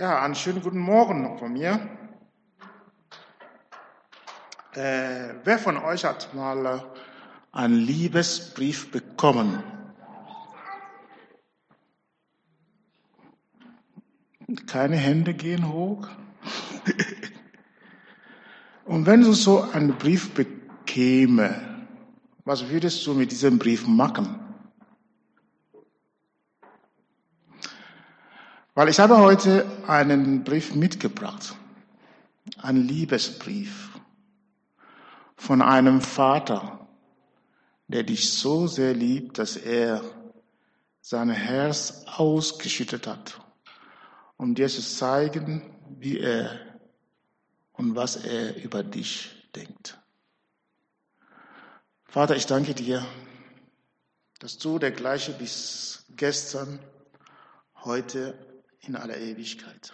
Ja, einen schönen guten Morgen noch von mir. Äh, wer von euch hat mal äh, einen Liebesbrief bekommen? Keine Hände gehen hoch. Und wenn du so einen Brief bekäme, was würdest du mit diesem Brief machen? Weil ich habe heute einen Brief mitgebracht, einen Liebesbrief von einem Vater, der dich so sehr liebt, dass er sein Herz ausgeschüttet hat, um dir zu zeigen, wie er und was er über dich denkt. Vater, ich danke dir, dass du der gleiche bist gestern, heute in aller Ewigkeit.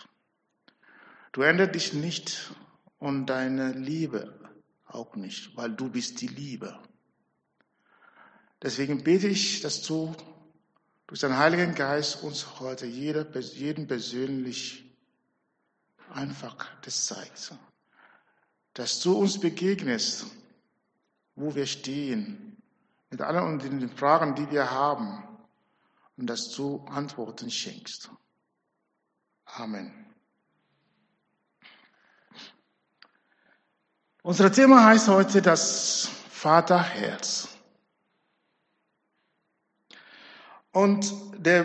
Du änderst dich nicht und deine Liebe auch nicht, weil du bist die Liebe. Deswegen bete ich, dass du durch deinen Heiligen Geist uns heute jeder, jeden persönlich einfach das zeigst. Dass du uns begegnest, wo wir stehen, mit allen den Fragen, die wir haben, und dass du Antworten schenkst. Amen. Unser Thema heißt heute das Vaterherz. Und der,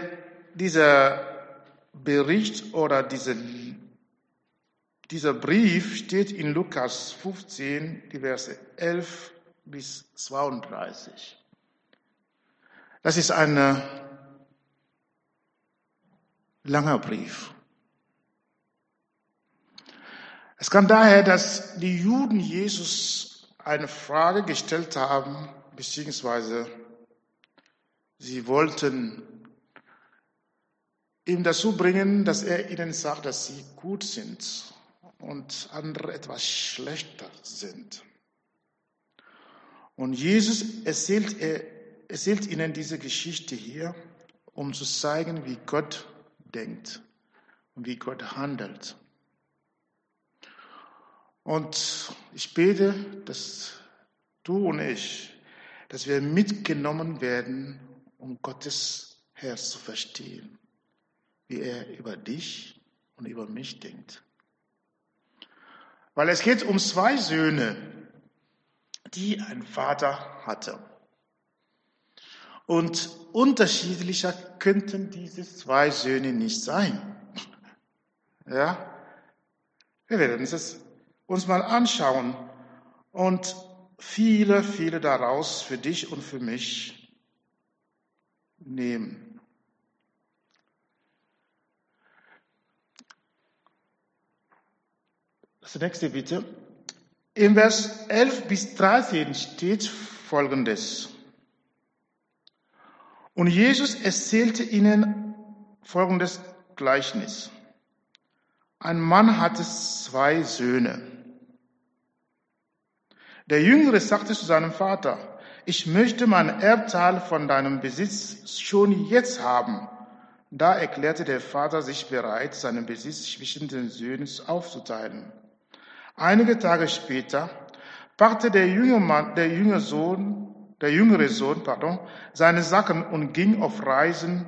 dieser Bericht oder diese, dieser Brief steht in Lukas 15, die Verse 11 bis 32. Das ist ein langer Brief. Es kam daher, dass die Juden Jesus eine Frage gestellt haben, beziehungsweise sie wollten ihm dazu bringen, dass er ihnen sagt, dass sie gut sind und andere etwas schlechter sind. Und Jesus erzählt, er erzählt ihnen diese Geschichte hier, um zu zeigen, wie Gott denkt und wie Gott handelt. Und ich bete, dass du und ich, dass wir mitgenommen werden, um Gottes Herz zu verstehen, wie er über dich und über mich denkt. Weil es geht um zwei Söhne, die ein Vater hatte. Und unterschiedlicher könnten diese zwei Söhne nicht sein. Ja? Wir werden es uns mal anschauen und viele, viele daraus für dich und für mich nehmen. Das nächste bitte. Im Vers 11 bis 13 steht Folgendes. Und Jesus erzählte ihnen folgendes Gleichnis. Ein Mann hatte zwei Söhne. Der Jüngere sagte zu seinem Vater, ich möchte mein Erbteil von deinem Besitz schon jetzt haben. Da erklärte der Vater sich bereit, seinen Besitz zwischen den Söhnen aufzuteilen. Einige Tage später packte der junge Mann, der jüngere Sohn, der jüngere Sohn, pardon, seine Sachen und ging auf Reisen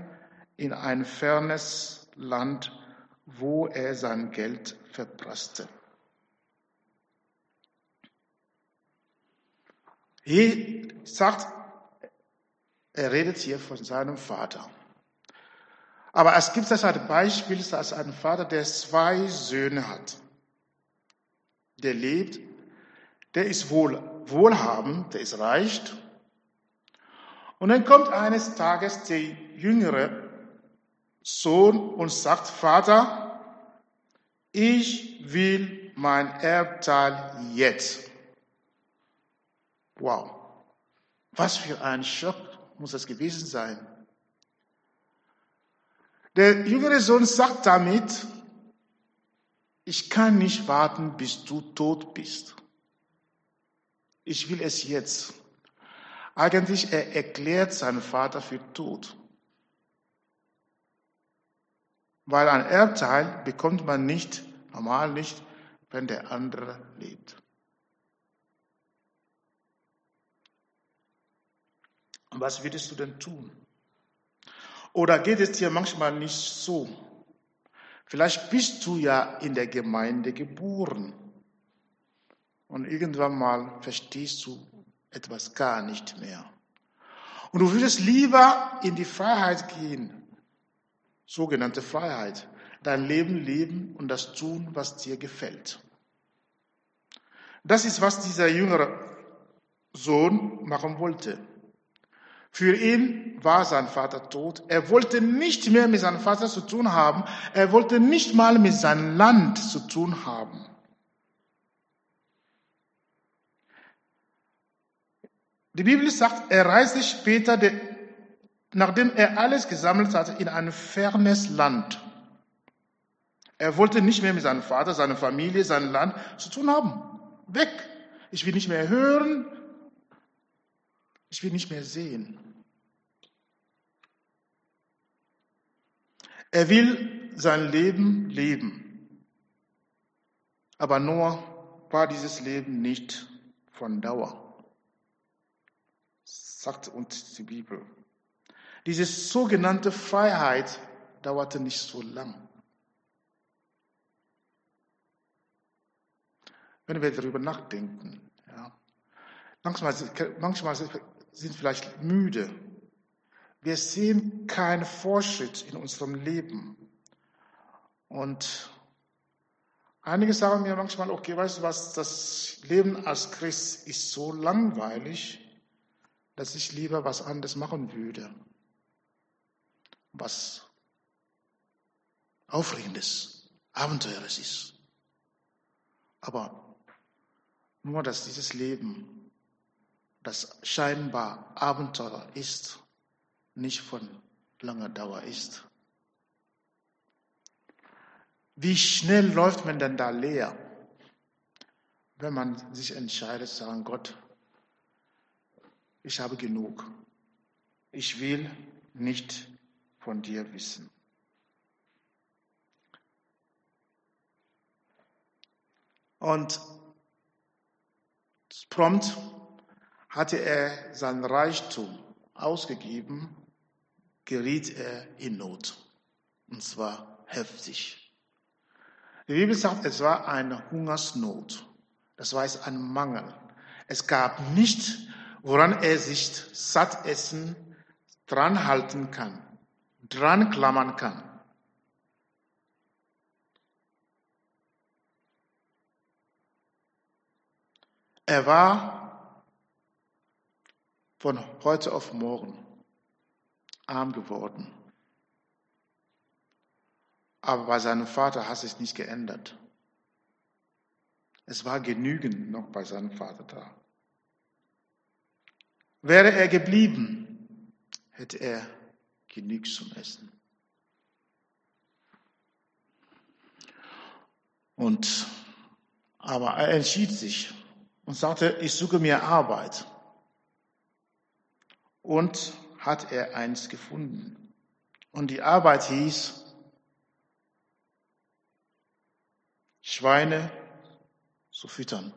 in ein fernes Land, wo er sein Geld verprasste. Hier sagt, er redet hier von seinem Vater. Aber es gibt das ein Beispiel, dass ein Vater, der zwei Söhne hat. Der lebt, der ist wohl, wohlhabend, der ist reich. Und dann kommt eines Tages der jüngere Sohn und sagt, Vater, ich will mein Erbteil jetzt. Wow. Was für ein Schock muss das gewesen sein. Der jüngere Sohn sagt damit, ich kann nicht warten, bis du tot bist. Ich will es jetzt. Eigentlich, er erklärt seinen Vater für tot. Weil ein Erbteil bekommt man nicht, normal nicht, wenn der andere lebt. Was würdest du denn tun? Oder geht es dir manchmal nicht so? Vielleicht bist du ja in der Gemeinde geboren und irgendwann mal verstehst du etwas gar nicht mehr. Und du würdest lieber in die Freiheit gehen, sogenannte Freiheit, dein Leben leben und das tun, was dir gefällt. Das ist, was dieser jüngere Sohn machen wollte. Für ihn war sein Vater tot. Er wollte nicht mehr mit seinem Vater zu tun haben. Er wollte nicht mal mit seinem Land zu tun haben. Die Bibel sagt, er reiste später, nachdem er alles gesammelt hatte, in ein fernes Land. Er wollte nicht mehr mit seinem Vater, seiner Familie, seinem Land zu tun haben. Weg. Ich will nicht mehr hören. Ich will nicht mehr sehen. Er will sein Leben leben. Aber nur war dieses Leben nicht von Dauer sagt uns die Bibel. Diese sogenannte Freiheit dauerte nicht so lang. Wenn wir darüber nachdenken, ja, manchmal, manchmal sind vielleicht müde. Wir sehen keinen Fortschritt in unserem Leben. Und einige sagen mir manchmal, okay, weißt du was, das Leben als Christ ist so langweilig dass ich lieber was anderes machen würde. Was Aufregendes, Abenteuerliches ist. Aber nur, dass dieses Leben, das scheinbar Abenteuer ist, nicht von langer Dauer ist. Wie schnell läuft man denn da leer, wenn man sich entscheidet, sagen, Gott, ich habe genug. Ich will nicht von dir wissen. Und prompt hatte er sein Reichtum ausgegeben, geriet er in Not. Und zwar heftig. Die Bibel sagt, es war eine Hungersnot. Das war ein Mangel. Es gab nicht woran er sich satt essen, dran halten kann, dran klammern kann. Er war von heute auf morgen arm geworden. Aber bei seinem Vater hat es nicht geändert. Es war genügend noch bei seinem Vater da. Wäre er geblieben, hätte er genug zum Essen. Und, aber er entschied sich und sagte, ich suche mir Arbeit. Und hat er eins gefunden. Und die Arbeit hieß, Schweine zu füttern.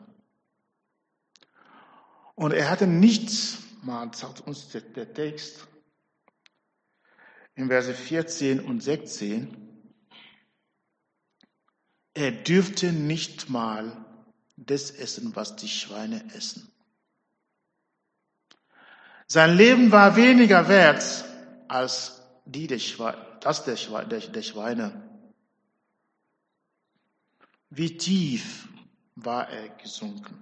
Und er hatte nichts mal sagt uns der, der Text in Verse 14 und 16, er dürfte nicht mal das essen, was die Schweine essen. Sein Leben war weniger wert als die der Schweine, das der, Schweine. Wie tief war er gesunken?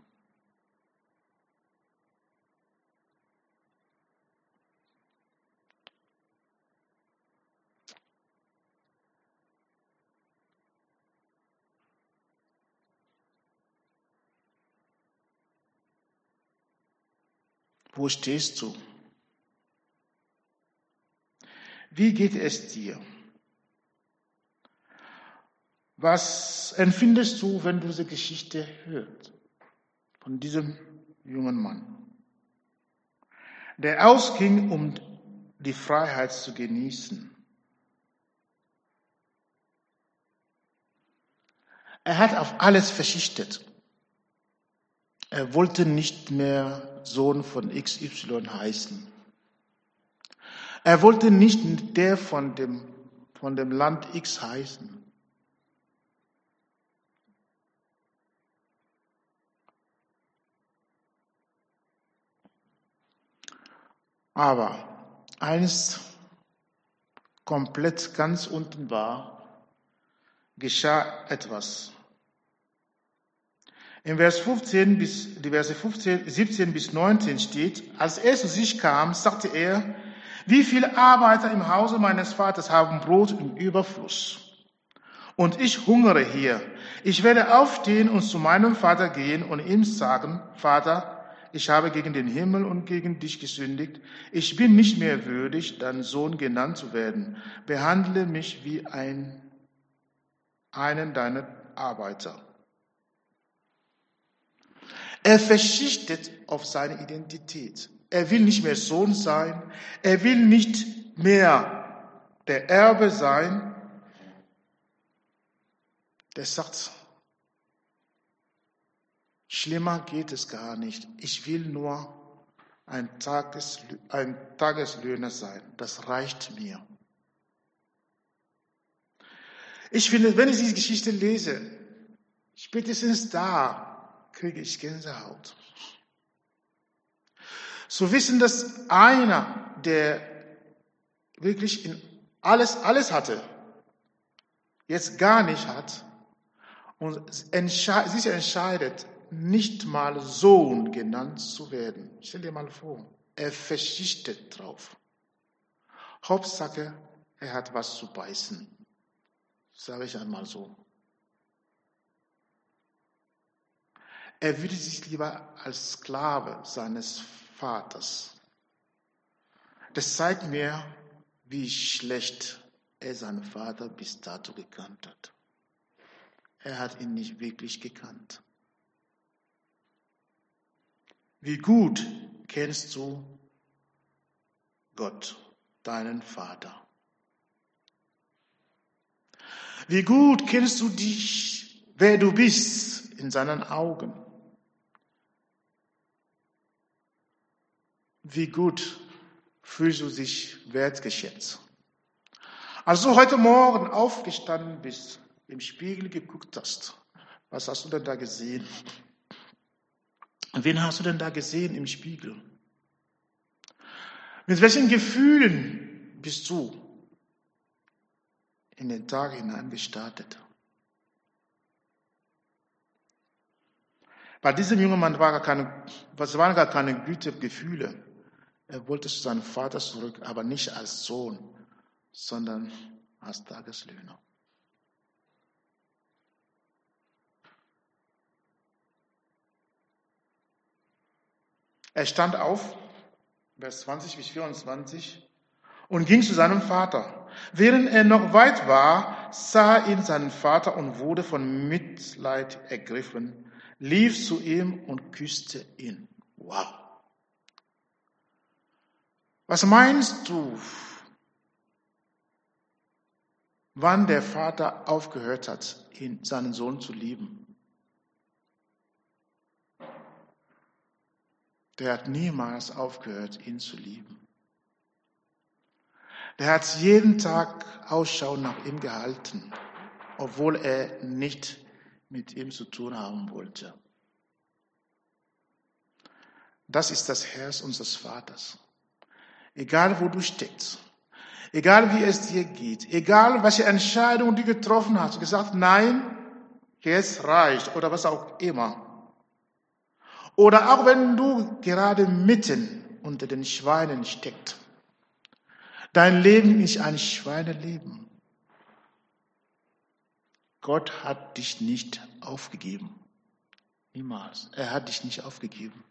Wo stehst du? Wie geht es dir? Was empfindest du, wenn du diese Geschichte hörst von diesem jungen Mann, der ausging, um die Freiheit zu genießen? Er hat auf alles verzichtet. Er wollte nicht mehr Sohn von XY heißen. Er wollte nicht der von dem, von dem Land X heißen. Aber eins komplett ganz unten war, geschah etwas. In Vers 15 bis, die Verse 15, 17 bis 19 steht, als er zu sich kam, sagte er, wie viele Arbeiter im Hause meines Vaters haben Brot im Überfluss? Und ich hungere hier. Ich werde aufstehen und zu meinem Vater gehen und ihm sagen, Vater, ich habe gegen den Himmel und gegen dich gesündigt. Ich bin nicht mehr würdig, dein Sohn genannt zu werden. Behandle mich wie ein, einen deiner Arbeiter. Er verschichtet auf seine Identität. Er will nicht mehr Sohn sein. Er will nicht mehr der Erbe sein. Der sagt, Schlimmer geht es gar nicht. Ich will nur ein, Tages, ein Tageslöhner sein. Das reicht mir. Ich finde, wenn ich diese Geschichte lese, spätestens da kriege ich Gänsehaut. Zu wissen, dass einer, der wirklich in alles, alles hatte, jetzt gar nicht hat und sich entscheidet, nicht mal Sohn genannt zu werden. Stell dir mal vor, er verschichtet drauf. Hauptsache, er hat was zu beißen. Sage ich einmal so. Er würde sich lieber als Sklave seines Vaters. Das zeigt mir, wie schlecht er seinen Vater bis dato gekannt hat. Er hat ihn nicht wirklich gekannt. Wie gut kennst du Gott, deinen Vater? Wie gut kennst du dich, wer du bist in seinen Augen? Wie gut fühlst du dich wertgeschätzt? Als du heute Morgen aufgestanden bist, im Spiegel geguckt hast, was hast du denn da gesehen? Wen hast du denn da gesehen im Spiegel? Mit welchen Gefühlen bist du in den Tag hinein gestartet? Bei diesem jungen Mann war gar keine, was waren gar keine guten Gefühle. Er wollte zu seinem Vater zurück, aber nicht als Sohn, sondern als Tageslöhner. Er stand auf, Vers 20 bis 24, und ging zu seinem Vater. Während er noch weit war, sah ihn seinen Vater und wurde von Mitleid ergriffen, lief zu ihm und küsste ihn. Wow. Was meinst du, wann der Vater aufgehört hat, ihn, seinen Sohn zu lieben? der hat niemals aufgehört, ihn zu lieben. Der hat jeden Tag Ausschau nach ihm gehalten, obwohl er nicht mit ihm zu tun haben wollte. Das ist das Herz unseres Vaters. Egal wo du steckst, egal wie es dir geht, egal welche Entscheidung du getroffen hast, gesagt, nein, jetzt reicht oder was auch immer. Oder auch wenn du gerade mitten unter den Schweinen steckst. Dein Leben ist ein Schweineleben. Gott hat dich nicht aufgegeben. Niemals. Er hat dich nicht aufgegeben.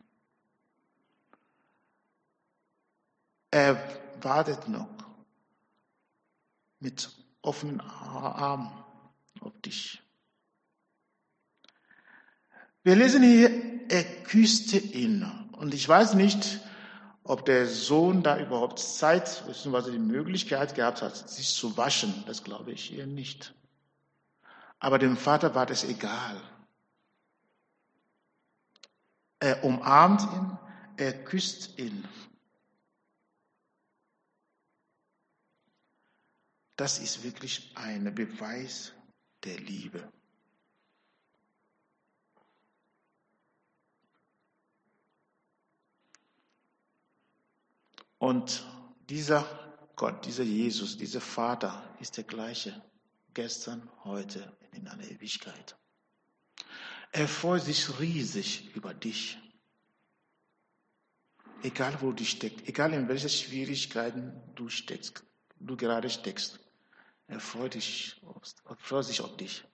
Er wartet noch mit offenen Armen auf dich. Wir lesen hier, er küsste ihn. Und ich weiß nicht, ob der Sohn da überhaupt Zeit bzw. die Möglichkeit gehabt hat, sich zu waschen. Das glaube ich eher nicht. Aber dem Vater war das egal. Er umarmt ihn, er küsst ihn. Das ist wirklich ein Beweis der Liebe. Und dieser Gott, dieser Jesus, dieser Vater ist der gleiche gestern, heute und in einer Ewigkeit. Er freut sich riesig über dich. Egal wo du steckst, egal in welche Schwierigkeiten du steckst, du gerade steckst. Er freut, dich, freut sich auf dich.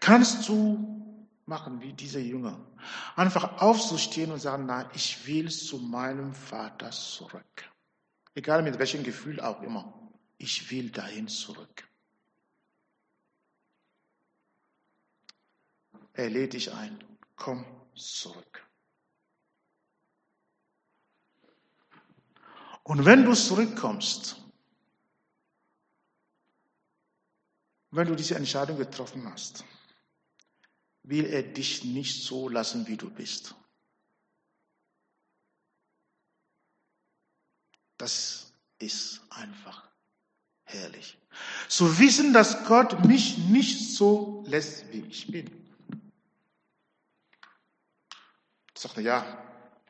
Kannst du machen wie dieser Jünger. Einfach aufzustehen und sagen, nein, ich will zu meinem Vater zurück. Egal mit welchem Gefühl auch immer. Ich will dahin zurück. Er lädt dich ein. Komm zurück. Und wenn du zurückkommst, wenn du diese Entscheidung getroffen hast, will er dich nicht so lassen, wie du bist. Das ist einfach herrlich. Zu wissen, dass Gott mich nicht so lässt, wie ich bin. Ich sagte, ja,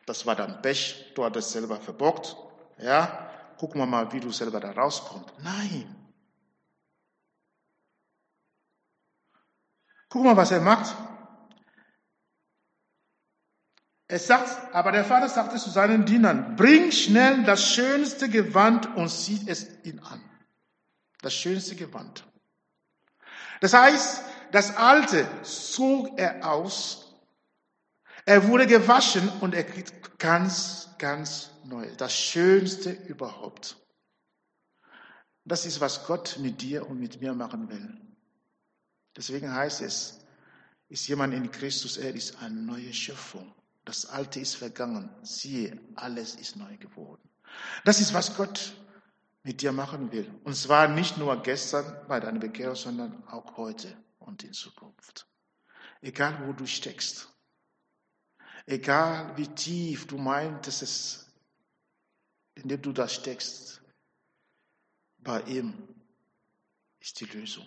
das war dann Pech, du hattest selber verbockt. Ja, gucken wir mal, wie du selber da rauskommst. Nein. Guck mal, was er macht. Er sagt, aber der Vater sagte zu seinen Dienern, bring schnell das schönste Gewand und zieht es ihn an. Das schönste Gewand. Das heißt, das alte zog er aus. Er wurde gewaschen und er kriegt ganz, ganz neu. Das schönste überhaupt. Das ist, was Gott mit dir und mit mir machen will. Deswegen heißt es, ist jemand in Christus, er ist eine neue Schöpfung. Das Alte ist vergangen. Siehe, alles ist neu geworden. Das ist, was Gott mit dir machen will. Und zwar nicht nur gestern bei deiner Bekehrung, sondern auch heute und in Zukunft. Egal, wo du steckst. Egal, wie tief du meintest es, indem du da steckst. Bei ihm ist die Lösung.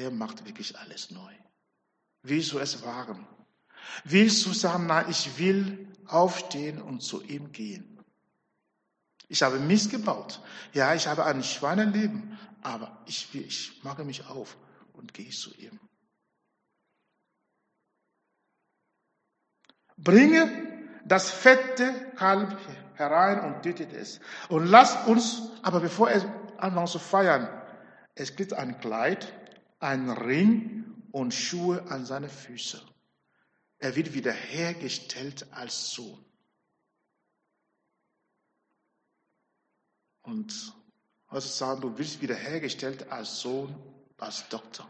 Der macht wirklich alles neu. Wie soll es wagen? Willst du sagen, na, ich will aufstehen und zu ihm gehen? Ich habe Mist gebaut. Ja, ich habe ein Schweineleben, aber ich, will, ich mache mich auf und gehe zu ihm. Bringe das fette Kalb herein und tötet es. Und lass uns, aber bevor er anfängt zu feiern, es gibt ein Kleid, ein Ring und Schuhe an seine Füße. Er wird wiederhergestellt als Sohn. Und sagen, du wirst wiederhergestellt als Sohn, als Doktor.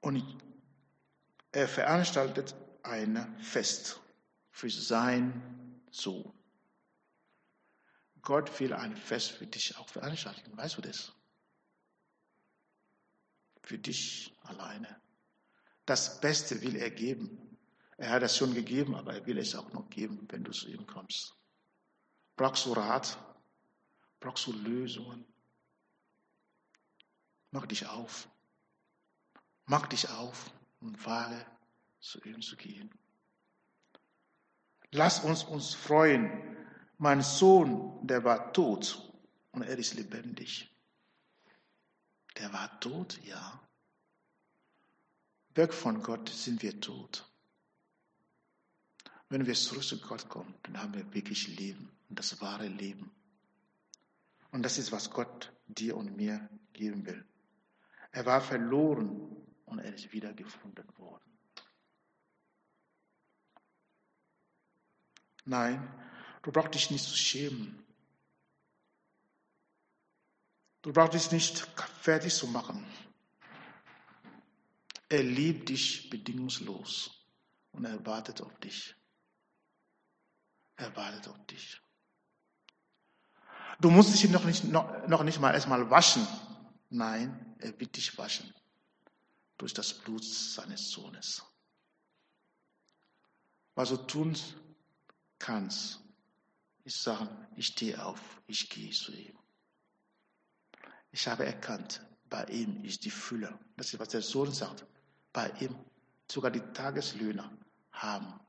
Und er veranstaltet ein Fest für seinen Sohn. Gott will ein Fest für dich auch veranstalten. Weißt du das? für dich alleine. Das Beste will er geben. Er hat es schon gegeben, aber er will es auch noch geben, wenn du zu ihm kommst. Brauchst du Rat? Brauchst du Lösungen? Mach dich auf. Mach dich auf und wage, zu ihm zu gehen. Lass uns uns freuen. Mein Sohn, der war tot und er ist lebendig. Der war tot, ja. Weg von Gott sind wir tot. Wenn wir zurück zu Gott kommen, dann haben wir wirklich Leben das wahre Leben. Und das ist, was Gott dir und mir geben will. Er war verloren und er ist wiedergefunden worden. Nein, du brauchst dich nicht zu schämen. Du brauchst dich nicht fertig zu machen. Er liebt dich bedingungslos und er wartet auf dich. Er wartet auf dich. Du musst dich noch nicht, noch, noch nicht mal erstmal waschen. Nein, er wird dich waschen durch das Blut seines Sohnes. Was du tun kannst, ist sagen, ich stehe auf, ich gehe zu ihm. Ich habe erkannt, bei ihm ist die Fülle. Das ist, was der Sohn sagt. Bei ihm, sogar die Tageslöhner haben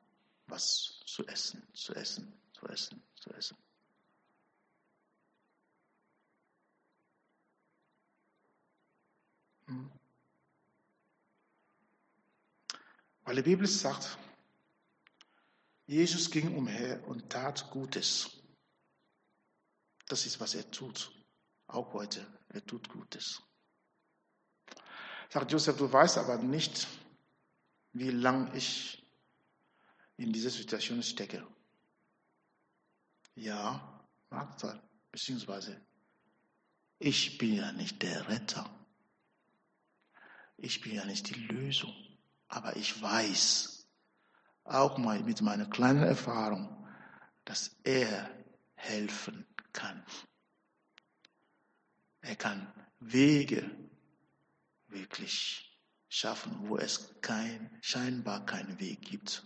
was zu essen, zu essen, zu essen, zu essen. Hm. Weil die Bibel sagt, Jesus ging umher und tat Gutes. Das ist, was er tut. Auch heute. Er tut Gutes. Sagt Josef, du weißt aber nicht, wie lange ich in dieser Situation stecke. Ja, mag sein. Beziehungsweise, ich bin ja nicht der Retter. Ich bin ja nicht die Lösung. Aber ich weiß, auch mal mit meiner kleinen Erfahrung, dass er helfen kann. Er kann Wege wirklich schaffen, wo es kein, scheinbar keinen Weg gibt.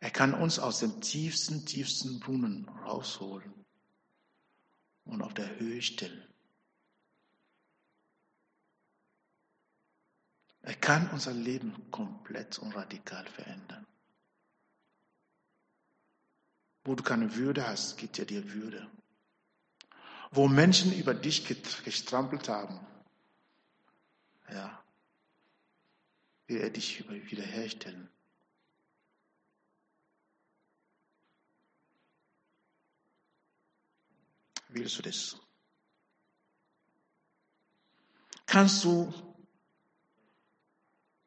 Er kann uns aus dem tiefsten, tiefsten Brunnen rausholen und auf der Höhe stellen. Er kann unser Leben komplett und radikal verändern. Wo du keine Würde hast, gibt er dir Würde. Wo Menschen über dich gestrampelt haben, ja, will er dich wiederherstellen. Willst du das? Kannst du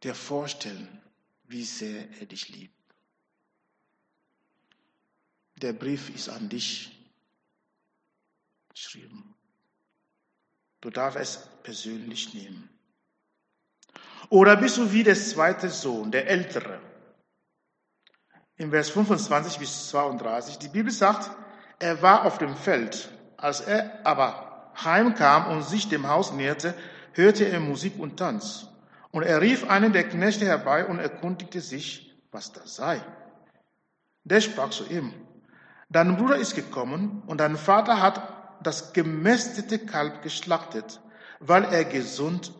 dir vorstellen, wie sehr er dich liebt. Der Brief ist an dich geschrieben. Du darfst es persönlich nehmen. Oder bist du wie der zweite Sohn, der ältere? Im Vers 25 bis 32, die Bibel sagt, er war auf dem Feld. Als er aber heimkam und sich dem Haus näherte, hörte er Musik und Tanz. Und er rief einen der Knechte herbei und erkundigte sich, was das sei. Der sprach zu ihm, dein Bruder ist gekommen und dein Vater hat das gemästete Kalb geschlachtet, weil er gesund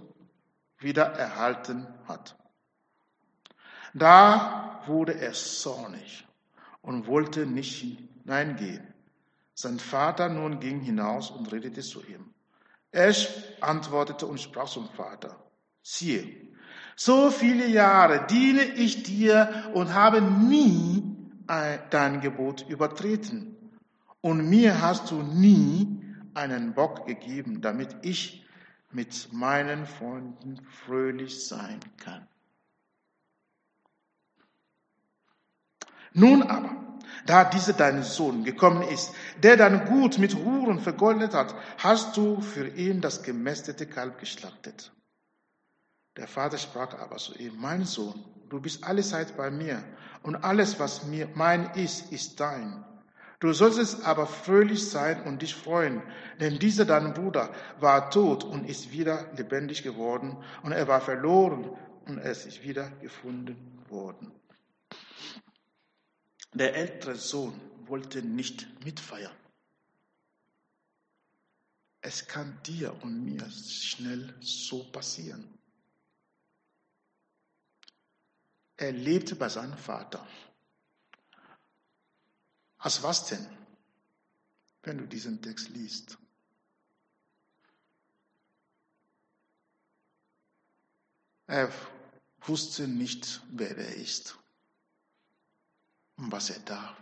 wieder erhalten hat. Da wurde er zornig und wollte nicht hineingehen. Sein Vater nun ging hinaus und redete zu ihm. Er antwortete und sprach zum Vater, siehe, so viele Jahre diene ich dir und habe nie dein Gebot übertreten. Und mir hast du nie einen Bock gegeben, damit ich mit meinen Freunden fröhlich sein kann. Nun aber, da dieser dein Sohn gekommen ist, der dein Gut mit Huren vergoldet hat, hast du für ihn das gemästete Kalb geschlachtet. Der Vater sprach aber zu ihm, mein Sohn, du bist alle Zeit bei mir und alles, was mir mein ist, ist dein. Du solltest aber fröhlich sein und dich freuen, denn dieser dein Bruder war tot und ist wieder lebendig geworden und er war verloren und er ist wieder gefunden worden. Der ältere Sohn wollte nicht mitfeiern. Es kann dir und mir schnell so passieren. Er lebte bei seinem Vater. Als was denn, wenn du diesen Text liest? Er wusste nicht, wer er ist und was er darf.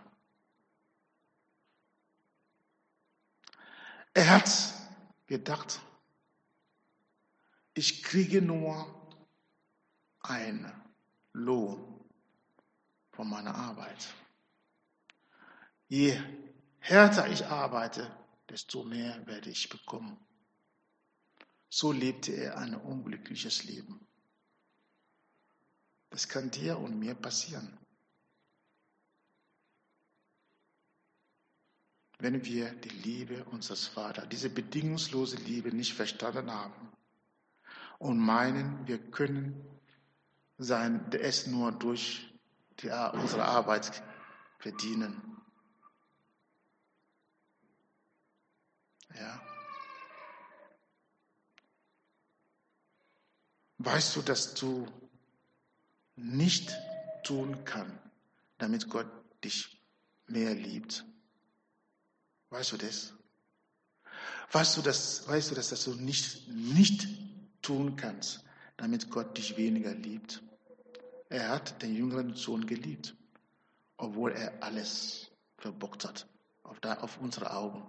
Er hat gedacht, ich kriege nur eine Lohn von meiner Arbeit. Je härter ich arbeite, desto mehr werde ich bekommen. So lebte er ein unglückliches Leben. Das kann dir und mir passieren. wenn wir die Liebe unseres Vaters, diese bedingungslose Liebe nicht verstanden haben und meinen, wir können sein, es nur durch die, unsere Arbeit verdienen. Ja. Weißt du, dass du nicht tun kannst, damit Gott dich mehr liebt? Weißt du das? Weißt du, dass, weißt du, dass, dass du nicht, nicht tun kannst, damit Gott dich weniger liebt? Er hat den jüngeren Sohn geliebt, obwohl er alles verbockt hat auf, unsere Augen.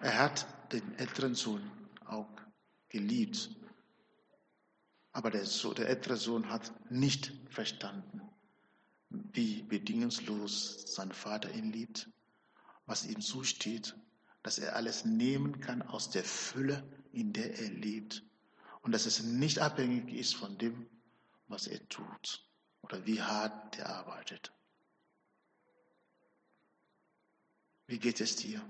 Er hat den älteren Sohn auch geliebt, aber der, Sohn, der ältere Sohn hat nicht verstanden, wie bedingungslos sein Vater ihn liebt, was ihm zusteht, dass er alles nehmen kann aus der Fülle, in der er lebt und dass es nicht abhängig ist von dem, was er tut oder wie hart er arbeitet. Wie geht es dir?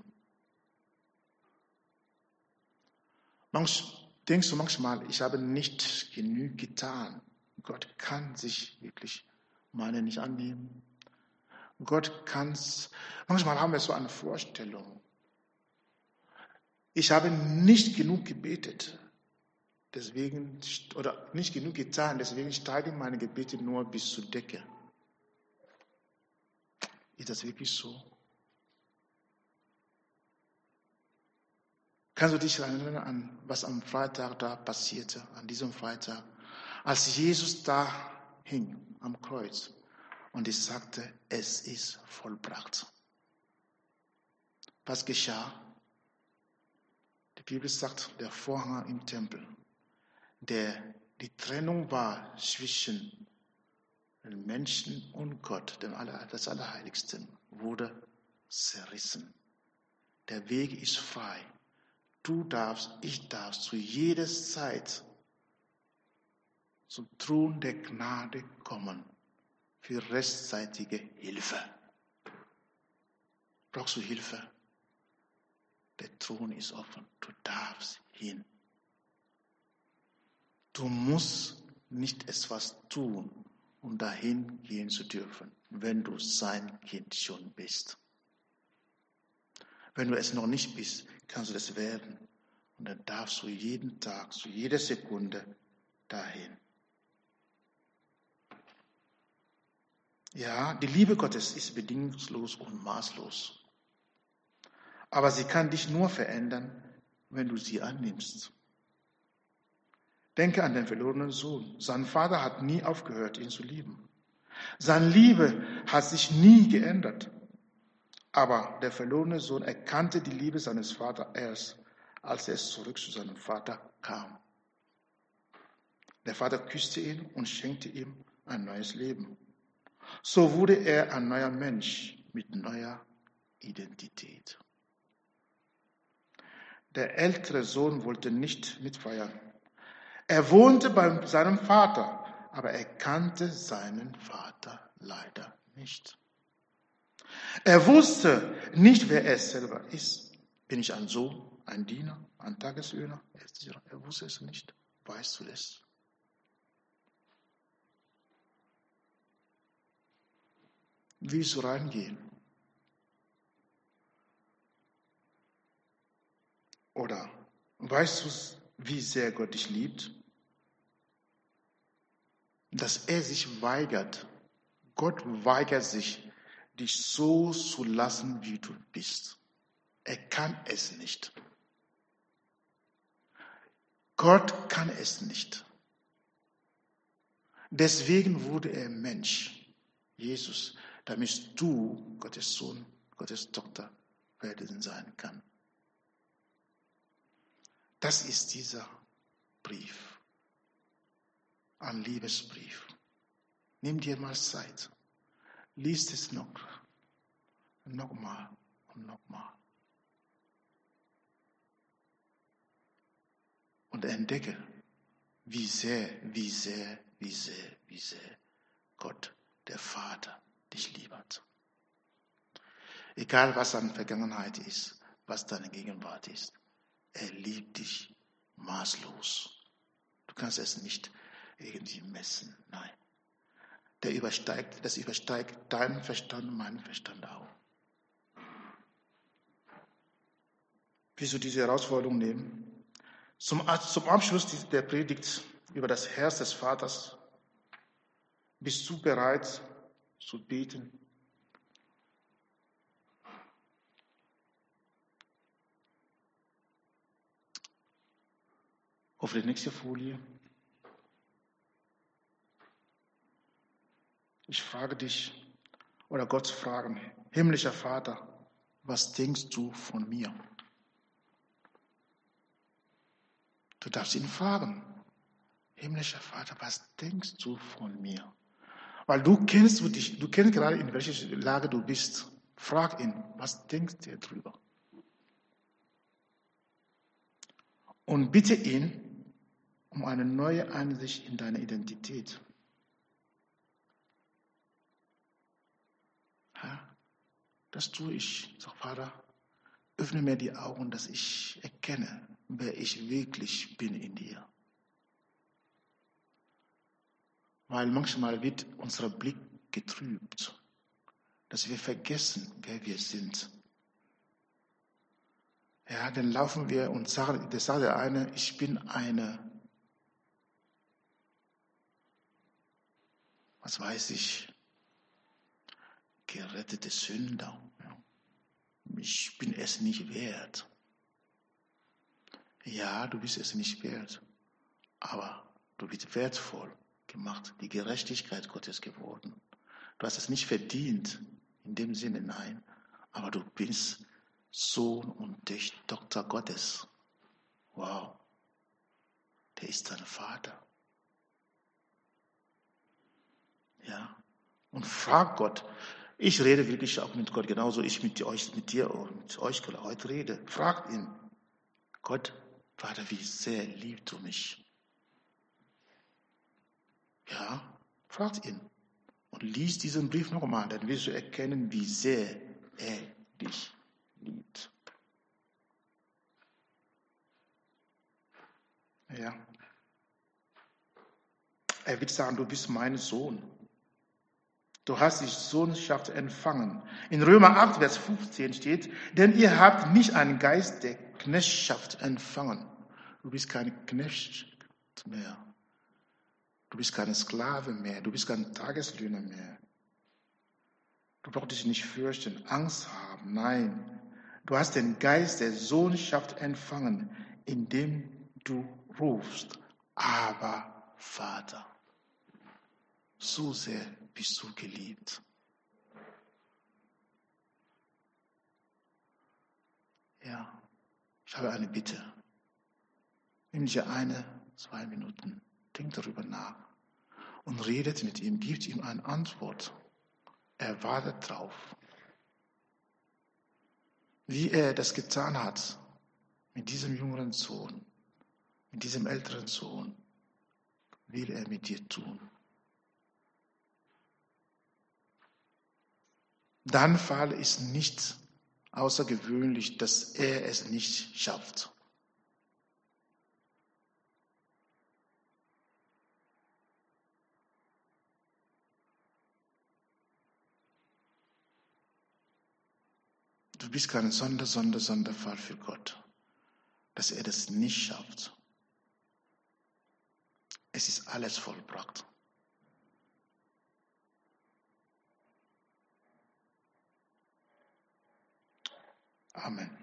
Manch, denkst du manchmal, ich habe nicht genug getan. Gott kann sich wirklich meine nicht annehmen. Gott kann es. Manchmal haben wir so eine Vorstellung. Ich habe nicht genug gebetet. Deswegen, oder nicht genug getan, deswegen steigen meine Gebete nur bis zur Decke. Ist das wirklich so? Kannst du dich erinnern an, was am Freitag da passierte, an diesem Freitag, als Jesus da hing am Kreuz und ich sagte, es ist vollbracht. Was geschah? Die Bibel sagt, der Vorhang im Tempel der die Trennung war zwischen den Menschen und Gott, dem Aller, das Allerheiligsten, wurde zerrissen. Der Weg ist frei. Du darfst, ich darf zu jeder Zeit zum Thron der Gnade kommen für restzeitige Hilfe. Brauchst du Hilfe? Der Thron ist offen. Du darfst hin. Du musst nicht etwas tun, um dahin gehen zu dürfen, wenn du sein Kind schon bist. Wenn du es noch nicht bist, kannst du das werden. Und dann darfst du jeden Tag, zu jeder Sekunde dahin. Ja, die Liebe Gottes ist bedingungslos und maßlos. Aber sie kann dich nur verändern, wenn du sie annimmst. Denke an den verlorenen Sohn. Sein Vater hat nie aufgehört, ihn zu lieben. Seine Liebe hat sich nie geändert. Aber der verlorene Sohn erkannte die Liebe seines Vaters erst, als er zurück zu seinem Vater kam. Der Vater küsste ihn und schenkte ihm ein neues Leben. So wurde er ein neuer Mensch mit neuer Identität. Der ältere Sohn wollte nicht mitfeiern. Er wohnte bei seinem Vater, aber er kannte seinen Vater leider nicht. Er wusste nicht, wer er selber ist. Bin ich ein Sohn, ein Diener, ein Tagesöhner? Er wusste es nicht. Weißt du das? Willst du reingehen? Oder weißt du, wie sehr Gott dich liebt? Dass er sich weigert. Gott weigert sich, dich so zu lassen, wie du bist. Er kann es nicht. Gott kann es nicht. Deswegen wurde er Mensch, Jesus, damit du Gottes Sohn, Gottes Tochter werden sein kann. Das ist dieser Brief ein Liebesbrief. Nimm dir mal Zeit. Lies es noch. Nochmal und nochmal. Und entdecke, wie sehr, wie sehr, wie sehr, wie sehr Gott, der Vater, dich lieb hat. Egal was deine Vergangenheit ist, was deine Gegenwart ist. Er liebt dich maßlos. Du kannst es nicht irgendwie messen. Nein. Der übersteigt, das übersteigt deinen Verstand und meinen Verstand auch. Du diese Herausforderung nehmen? Zum, zum Abschluss der Predigt über das Herz des Vaters bist du bereit zu beten? Auf die nächste Folie. Ich frage dich, oder Gott fragen, himmlischer Vater, was denkst du von mir? Du darfst ihn fragen, himmlischer Vater, was denkst du von mir? Weil du kennst du dich, du kennst gerade in welcher Lage du bist. Frag ihn, was denkst du darüber? Und bitte ihn, um eine neue Einsicht in deine Identität. Ja, das tue ich. Sag, Vater, öffne mir die Augen, dass ich erkenne, wer ich wirklich bin in dir. Weil manchmal wird unser Blick getrübt, dass wir vergessen, wer wir sind. Ja, dann laufen wir und sagen, das sagt der eine, ich bin eine was weiß ich, gerettete Sünder. Ich bin es nicht wert. Ja, du bist es nicht wert, aber du bist wertvoll gemacht, die Gerechtigkeit Gottes geworden. Du hast es nicht verdient, in dem Sinne, nein, aber du bist Sohn und Tochter Gottes. Wow, der ist dein Vater. Ja. Und frag Gott. Ich rede wirklich auch mit Gott, genauso ich mit euch, mit dir und mit euch heute rede. Fragt ihn. Gott, Vater, wie sehr liebst du mich? Ja, fragt ihn. Und lies diesen Brief nochmal, dann wirst du erkennen, wie sehr er dich liebt. Ja. Er wird sagen, du bist mein Sohn. Du hast die Sohnschaft empfangen. In Römer 8, Vers 15 steht, denn ihr habt nicht einen Geist der Knechtschaft empfangen. Du bist kein Knecht mehr. Du bist keine Sklave mehr. Du bist kein Tageslöhner mehr. Du brauchst dich nicht fürchten, Angst haben. Nein. Du hast den Geist der Sohnschaft empfangen, indem du rufst, aber Vater. So sehr bist du geliebt. Ja, ich habe eine Bitte. Nimm dir eine, zwei Minuten, denk darüber nach und redet mit ihm, gibt ihm eine Antwort. Er wartet drauf. Wie er das getan hat mit diesem jüngeren Sohn, mit diesem älteren Sohn, will er mit dir tun. Dein Fall ist nicht außergewöhnlich, dass er es nicht schafft. Du bist kein Sonder, Sonder, Sonderfall für Gott, dass er das nicht schafft. Es ist alles vollbracht. Amen.